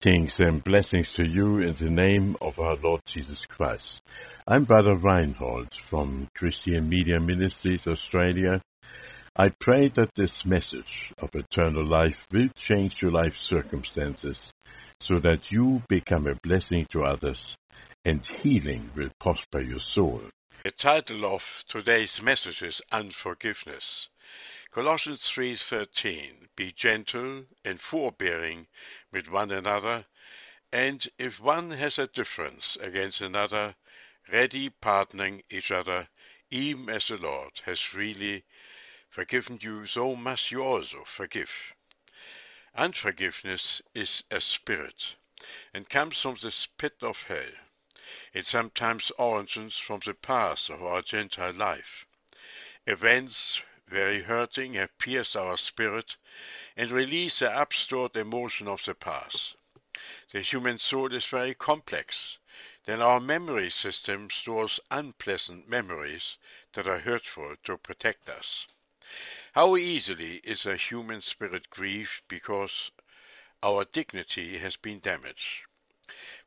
Greetings and blessings to you in the name of our Lord Jesus Christ. I'm Brother Reinhold from Christian Media Ministries Australia. I pray that this message of eternal life will change your life circumstances so that you become a blessing to others and healing will prosper your soul. The title of today's message is Unforgiveness. Colossians 3:13 Be gentle and forbearing with one another, and if one has a difference against another, ready pardoning each other, even as the Lord has freely forgiven you, so must you also forgive. Unforgiveness is a spirit, and comes from the pit of hell. It sometimes originates from the past of our Gentile life. Events very hurting have pierced our spirit and released the upstored emotion of the past. The human soul is very complex. Then our memory system stores unpleasant memories that are hurtful to protect us. How easily is a human spirit grieved because our dignity has been damaged.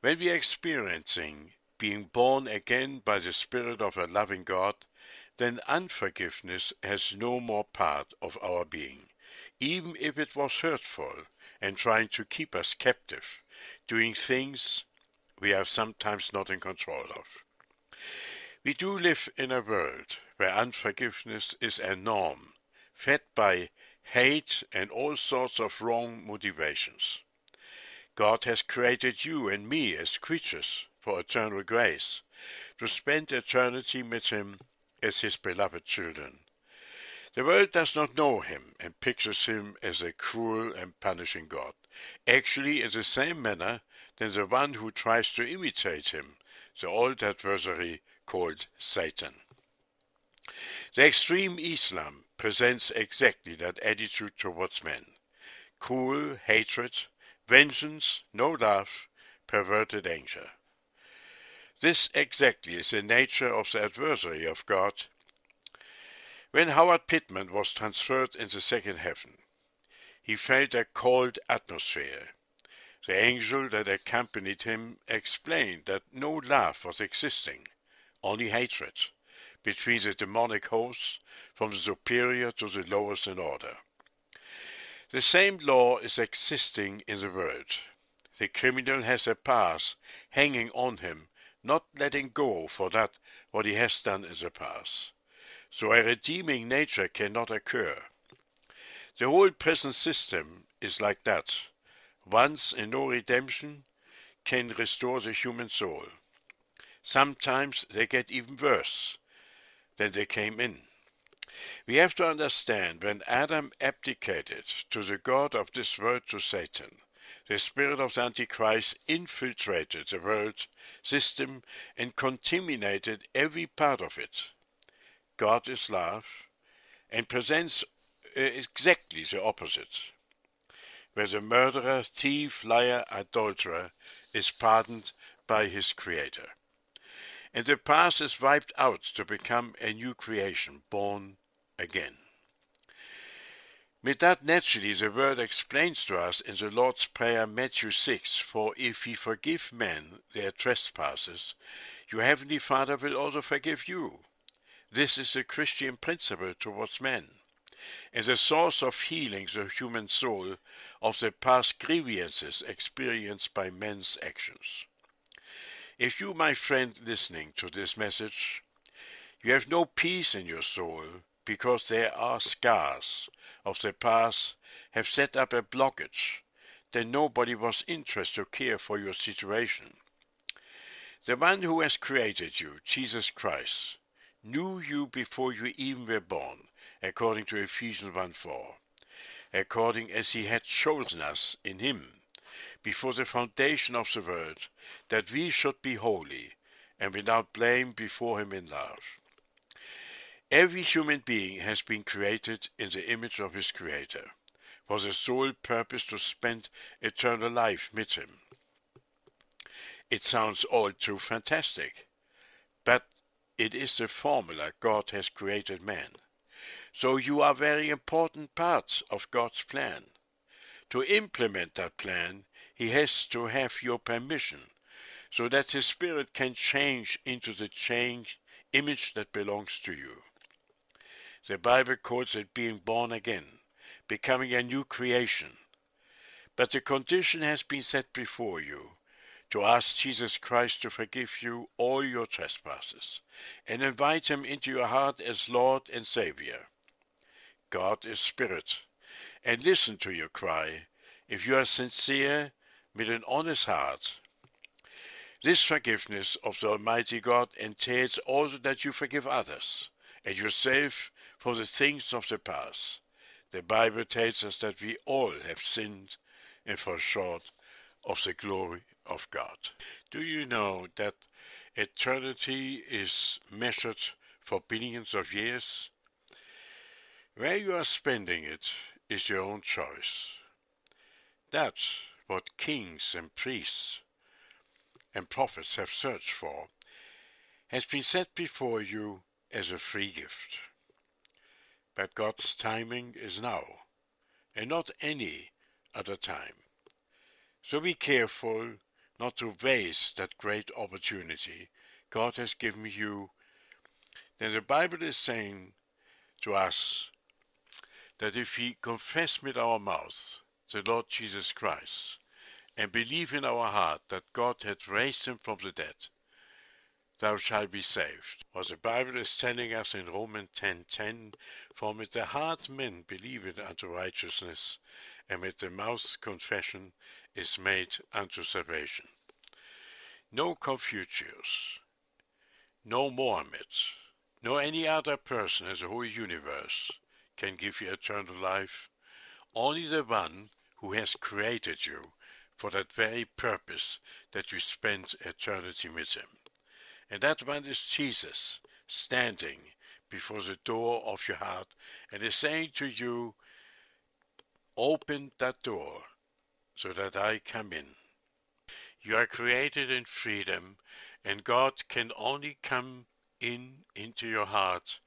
When we are experiencing being born again by the Spirit of a loving God, then unforgiveness has no more part of our being, even if it was hurtful and trying to keep us captive, doing things we are sometimes not in control of. We do live in a world where unforgiveness is a norm, fed by hate and all sorts of wrong motivations. God has created you and me as creatures for eternal grace, to spend eternity with Him as his beloved children. The world does not know him and pictures him as a cruel and punishing God, actually in the same manner than the one who tries to imitate him, the old adversary called Satan. The extreme Islam presents exactly that attitude towards men cruel hatred, vengeance, no love, perverted anger. This exactly is the nature of the adversary of God. When Howard Pittman was transferred in the second heaven, he felt a cold atmosphere. The angel that accompanied him explained that no love was existing, only hatred, between the demonic hosts, from the superior to the lowest in order. The same law is existing in the world. The criminal has a pass hanging on him not letting go for that what he has done in the past. So a redeeming nature cannot occur. The whole present system is like that. Once and no redemption can restore the human soul. Sometimes they get even worse than they came in. We have to understand when Adam abdicated to the God of this world to Satan, the spirit of the Antichrist infiltrated the world system and contaminated every part of it. God is love and presents uh, exactly the opposite. Where the murderer, thief, liar, adulterer is pardoned by his Creator. And the past is wiped out to become a new creation, born again. With that, naturally, the word explains to us in the Lord's Prayer, Matthew 6, For if we forgive men their trespasses, your heavenly Father will also forgive you. This is the Christian principle towards men, and the source of healing the human soul of the past grievances experienced by men's actions. If you, my friend, listening to this message, you have no peace in your soul, because there are scars of the past have set up a blockage, then nobody was interested to care for your situation. The one who has created you, Jesus Christ, knew you before you even were born, according to Ephesians 1 4, according as he had chosen us in him before the foundation of the world, that we should be holy and without blame before him in love. Every human being has been created in the image of his Creator, for the sole purpose to spend eternal life with him. It sounds all too fantastic, but it is the formula God has created man. So you are very important parts of God's plan. To implement that plan, he has to have your permission so that his spirit can change into the change image that belongs to you. The Bible calls it being born again, becoming a new creation. But the condition has been set before you to ask Jesus Christ to forgive you all your trespasses and invite him into your heart as Lord and Savior. God is Spirit, and listen to your cry if you are sincere with an honest heart. This forgiveness of the Almighty God entails also that you forgive others and yourself for the things of the past. The Bible tells us that we all have sinned and fall short of the glory of God. Do you know that eternity is measured for billions of years? Where you are spending it is your own choice. That's what kings and priests and prophets have searched for, has been set before you as a free gift. But God's timing is now, and not any other time. So be careful not to waste that great opportunity God has given you. Then the Bible is saying to us that if we confess with our mouth the Lord Jesus Christ and believe in our heart that God hath raised him from the dead, thou shalt be saved. For the Bible is telling us in Romans 10.10, For with the heart men believe unto righteousness, and with the mouth confession is made unto salvation. No Confucius, no Mohammed, no any other person in the whole universe can give you eternal life. Only the one who has created you for that very purpose that you spend eternity with him. And that one is Jesus, standing before the door of your heart and is saying to you, Open that door so that I come in. You are created in freedom, and God can only come in into your heart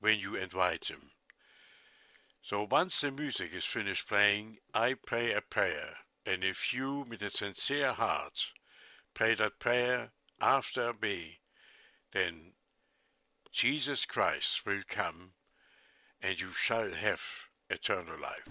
when you invite Him. So once the music is finished playing, I pray a prayer, and if you, with a sincere heart, pray that prayer after me, then Jesus Christ will come, and you shall have eternal life.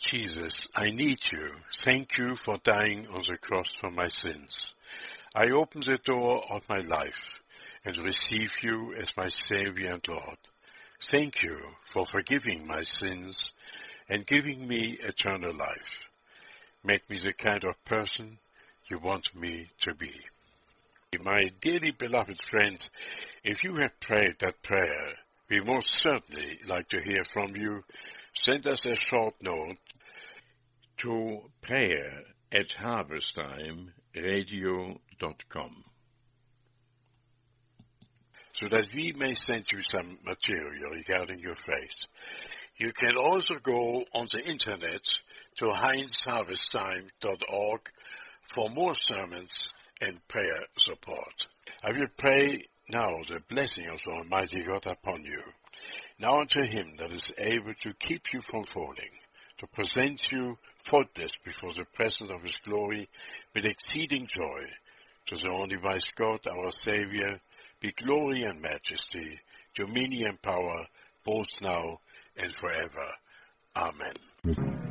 Jesus, I need you. Thank you for dying on the cross for my sins. I open the door of my life and receive you as my Savior and Lord. Thank you for forgiving my sins and giving me eternal life. Make me the kind of person you want me to be. My dearly beloved friend, if you have prayed that prayer, we most certainly like to hear from you. Send us a short note to prayer at harvesttimeradio.com so that we may send you some material regarding your faith. You can also go on the internet to heinzharvesttime.org for more sermons and prayer support. I will pray now the blessing of the Almighty God upon you. Now unto Him that is able to keep you from falling, to present you faultless before the presence of His glory with exceeding joy. To the only wise God, our Saviour, be glory and majesty, dominion and power, both now and forever. Amen.